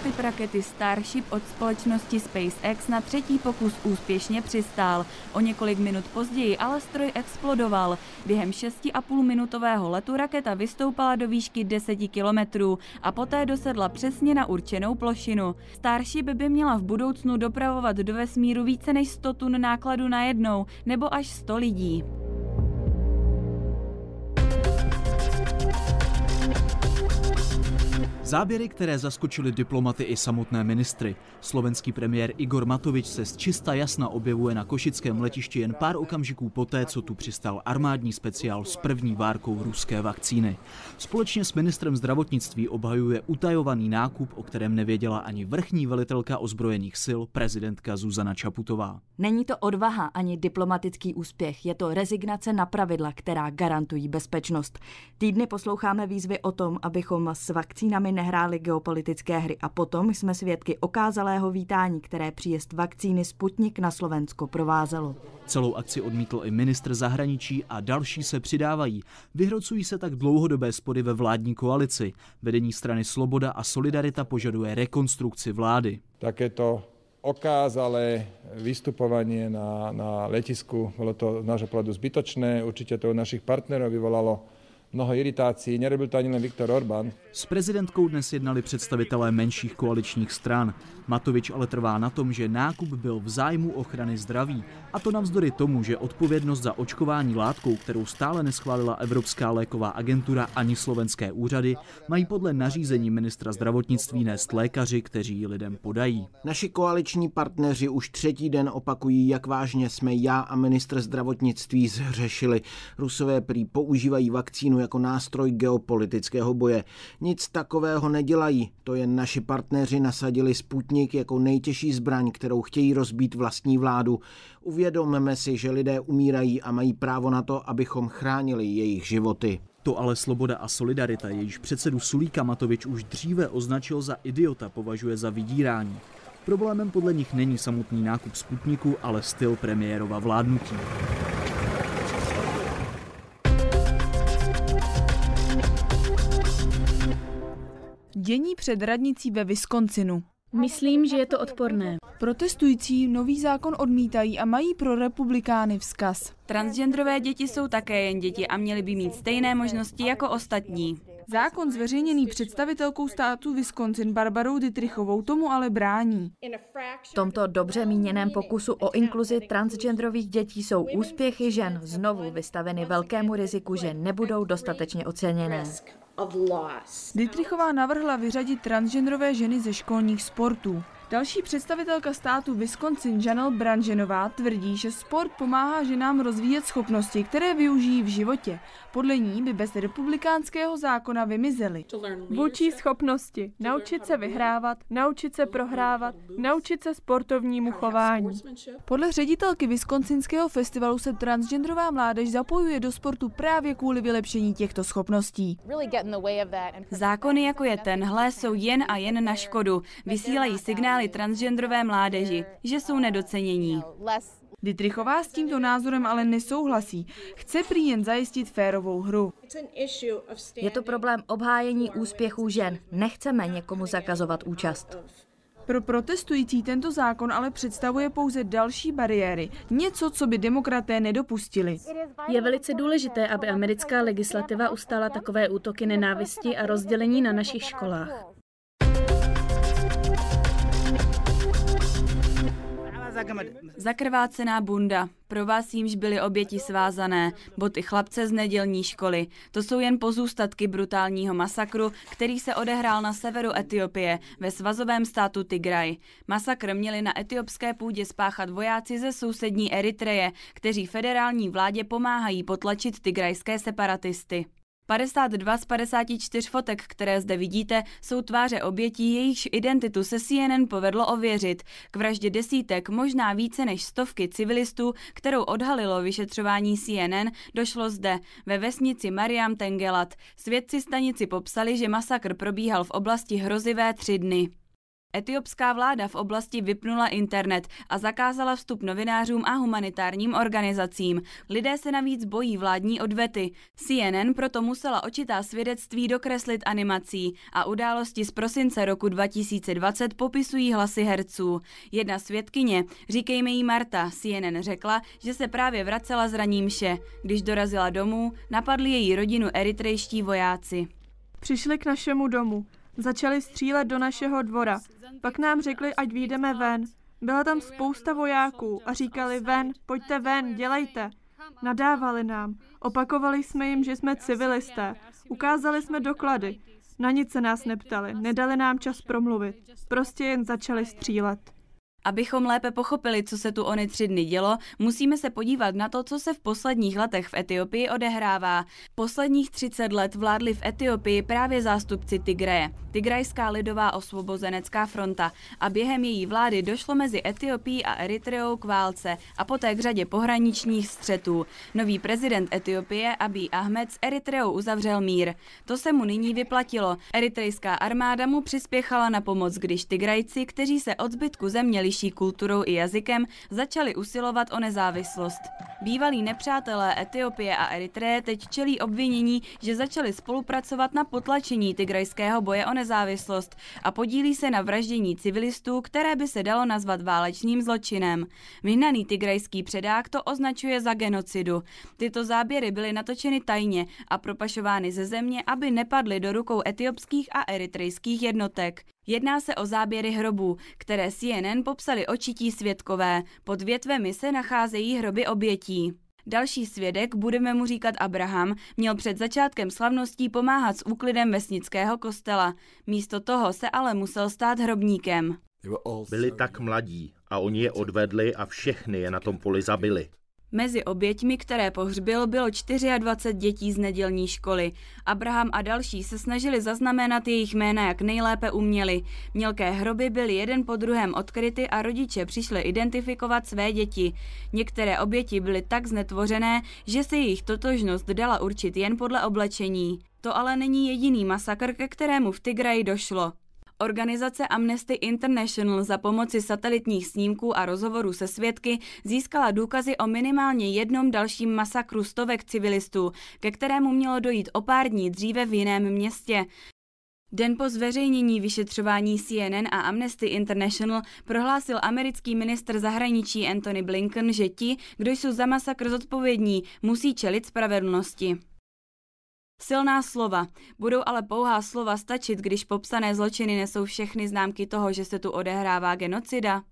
prototyp rakety Starship od společnosti SpaceX na třetí pokus úspěšně přistál. O několik minut později ale stroj explodoval. Během 6,5 minutového letu raketa vystoupala do výšky 10 kilometrů a poté dosedla přesně na určenou plošinu. Starship by měla v budoucnu dopravovat do vesmíru více než 100 tun nákladu najednou nebo až 100 lidí. Záběry, které zaskočily diplomaty i samotné ministry. Slovenský premiér Igor Matovič se z čista jasna objevuje na košickém letišti jen pár okamžiků poté, co tu přistal armádní speciál s první várkou ruské vakcíny. Společně s ministrem zdravotnictví obhajuje utajovaný nákup, o kterém nevěděla ani vrchní velitelka ozbrojených sil, prezidentka Zuzana Čaputová. Není to odvaha ani diplomatický úspěch, je to rezignace na pravidla, která garantují bezpečnost. Týdny posloucháme výzvy o tom, abychom s vakcínami nehráli geopolitické hry a potom jsme svědky okázalého vítání, které příjezd vakcíny Sputnik na Slovensko provázelo. Celou akci odmítl i ministr zahraničí a další se přidávají. Vyhrocují se tak dlouhodobé spory ve vládní koalici. Vedení strany Sloboda a Solidarita požaduje rekonstrukci vlády. Takéto okázalé vystupovanie na, na letisku, bolo to z nášho pohľadu zbytočné, určite to u našich partnerov vyvolalo mnoho iritácií. Nerobil to ani len Viktor Orbán. S prezidentkou dnes jednali představitelé menších koaličních stran. Matovič ale trvá na tom, že nákup byl v zájmu ochrany zdraví. A to navzdory tomu, že odpovědnost za očkování látkou, kterou stále neschválila Evropská léková agentura ani slovenské úřady, mají podle nařízení ministra zdravotnictví nést lékaři, kteří ji lidem podají. Naši koaliční partneři už třetí den opakují, jak vážně jsme já a ministr zdravotnictví zhřešili. Rusové prý používají vakcínu jako nástroj geopolitického boje. Nic takového nedělají, to jen naši partneři nasadili Sputnik jako nejtěžší zbraň, kterou chtějí rozbít vlastní vládu. Uvědomme si, že lidé umírají a mají právo na to, abychom chránili jejich životy. To ale Sloboda a Solidarita, jejíž předsedu Sulíka Matovič už dříve označil za idiota, považuje za vydírání. Problémem podle nich není samotný nákup Sputniku, ale styl premiérova vládnutí. Dění před radnicí ve Wisconsinu. Myslím, že je to odporné. Protestující nový zákon odmítají a mají pro republikány vzkaz. Transgenderové děti jsou také jen děti a měly by mít stejné možnosti jako ostatní. Zákon zveřejněný představitelkou státu Wisconsin Barbarou Dietrichovou tomu ale brání. V tomto dobře míněném pokusu o inkluzi transgenderových dětí jsou úspěchy žen znovu vystaveny velkému riziku, že nebudou dostatečně oceněné. Dietrichová navrhla vyřadit transgenderové ženy ze školních sportů. Další představitelka státu Wisconsin Janelle Branženová tvrdí, že sport pomáhá ženám rozvíjet schopnosti, které využijí v životě. Podle ní by bez republikánského zákona vymizely. Vůči schopnosti, naučit se vyhrávat, naučit se prohrávat, naučit se sportovnímu chování. Podle ředitelky Wisconsinského festivalu se transgenderová mládež zapojuje do sportu právě kvůli vylepšení těchto schopností. Zákony jako je tenhle jsou jen a jen na škodu. Vysílají signály transgenderové mládeži, že jsou nedocenění. Dietrichová s tímto názorem ale nesouhlasí. Chce prý jen zajistit férovou hru. Je to problém obhájení úspěchů žen. Nechceme někomu zakazovat účast. Pro protestující tento zákon ale představuje pouze další bariéry, něco, co by demokraté nedopustili. Je velice důležité, aby americká legislativa ustála takové útoky nenávisti a rozdělení na našich školách. Zakrvácená bunda. Pro vás jímž byly oběti svázané, boty chlapce z nedělní školy. To jsou jen pozůstatky brutálního masakru, který se odehrál na severu Etiopie, ve svazovém státu Tigraj. Masakr měli na etiopské půdě spáchat vojáci ze sousední Eritreje, kteří federální vládě pomáhají potlačit tigrajské separatisty. 52 z 54 fotek, které zde vidíte, jsou tváře obětí, jejichž identitu se CNN povedlo ověřit. K vraždě desítek, možná více než stovky civilistů, kterou odhalilo vyšetřování CNN, došlo zde, ve vesnici Mariam Tengelat. Svědci stanici popsali, že masakr probíhal v oblasti hrozivé tři dny. Etiopská vláda v oblasti vypnula internet a zakázala vstup novinářům a humanitárním organizacím. Lidé se navíc bojí vládní odvety. CNN proto musela očitá svědectví dokreslit animací a události z prosince roku 2020 popisují hlasy herců. Jedna svědkyně, říkejme jí Marta, CNN řekla, že se právě vracela z ranímše. Když dorazila domů, napadli její rodinu eritrejští vojáci. Přišli k našemu domu. Začali střílet do našeho dvora. Pak nám řekli, ať výjdeme ven. Byla tam spousta vojáků a říkali ven, pojďte ven, dělejte. Nadávali nám. Opakovali jsme jim, že jsme civilisté. Ukázali jsme doklady. Na nic se nás neptali, nedali nám čas promluvit. Prostě jen začali střílet. Abychom lépe pochopili, co se tu ony tři dny dělo, musíme se podívat na to, co se v posledních letech v Etiopii odehrává. Posledních 30 let vládli v Etiopii právě zástupci Tigraje, Tigrajská lidová osvobozenecká fronta a během její vlády došlo mezi Etiopií a Eritreou k válce a poté k řadě pohraničních střetů. Nový prezident Etiopie Abiy Ahmed s Eritreou uzavřel mír. To se mu nyní vyplatilo. Eritrejská armáda mu přispěchala na pomoc, když Tigrajci, kteří se od zbytku země liší kulturou i jazykem, začali usilovat o nezávislost. Bývalí nepřátelé Etiopie a Eritreje teď čelí obvinění, že začali spolupracovat na potlačení tigrajského boje o nezávislost a podílí se na vraždění civilistů, které by se dalo nazvat válečným zločinem. Vyhnaný tigrajský předák to označuje za genocidu. Tyto záběry byly natočeny tajně a propašovány ze země, aby nepadly do rukou etiopských a eritrejských jednotek. Jedná se o záběry hrobů, které CNN popsali očití svědkové. Pod větvemi se nacházejí hroby obětí. Další svědek, budeme mu říkat Abraham, měl před začátkem slavností pomáhat s úklidem vesnického kostela. Místo toho se ale musel stát hrobníkem. Byli tak mladí a oni je odvedli a všechny je na tom poli zabili. Mezi oběťmi, které pohřbil, bylo 24 dětí z nedělní školy. Abraham a další se snažili zaznamenat jejich jména, jak nejlépe uměli. Mělké hroby byly jeden po druhém odkryty a rodiče přišli identifikovat své děti. Některé oběti byly tak znetvořené, že se jejich totožnost dala určit jen podle oblečení. To ale není jediný masakr, ke kterému v Tigraji došlo. Organizace Amnesty International za pomoci satelitních snímků a rozhovorů se svědky získala důkazy o minimálně jednom dalším masakru stovek civilistů, ke kterému mělo dojít o pár dní dříve v jiném městě. Den po zveřejnění vyšetřování CNN a Amnesty International prohlásil americký ministr zahraničí Anthony Blinken, že ti, kdo jsou za masakr zodpovědní, musí čelit spravedlnosti. Silná slova. Budou ale pouhá slova stačit, když popsané zločiny nesou všechny známky toho, že se tu odehrává genocida?